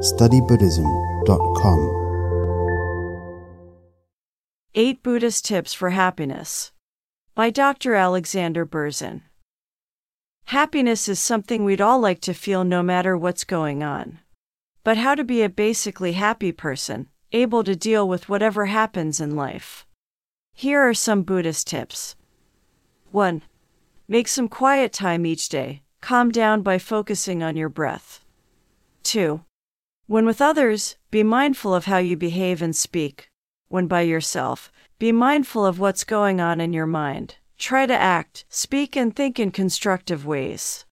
studybuddhism.com. 8 Buddhist Tips for Happiness by Dr. Alexander Berzin. Happiness is something we'd all like to feel no matter what's going on. But how to be a basically happy person, able to deal with whatever happens in life? Here are some Buddhist tips. 1. Make some quiet time each day. Calm down by focusing on your breath. 2. When with others, be mindful of how you behave and speak. When by yourself, be mindful of what's going on in your mind. Try to act, speak, and think in constructive ways.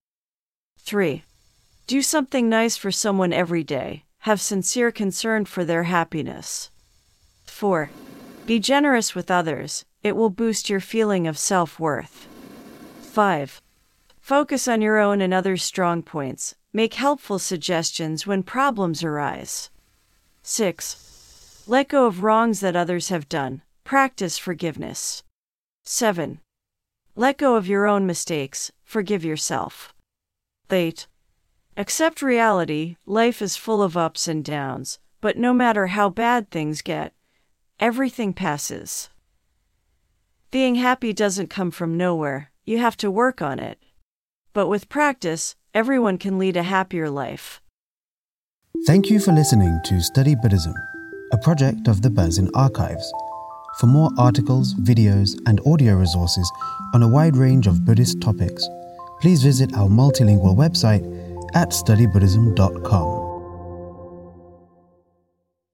3. Do something nice for someone every day. Have sincere concern for their happiness. 4. Be generous with others. It will boost your feeling of self worth. 5. Focus on your own and others' strong points. Make helpful suggestions when problems arise. 6. Let go of wrongs that others have done. Practice forgiveness. 7. Let go of your own mistakes. Forgive yourself. 8. Accept reality. Life is full of ups and downs, but no matter how bad things get, everything passes. Being happy doesn't come from nowhere, you have to work on it. But with practice, everyone can lead a happier life. Thank you for listening to Study Buddhism, a project of the Berzin Archives. For more articles, videos, and audio resources on a wide range of Buddhist topics, please visit our multilingual website at studybuddhism.com.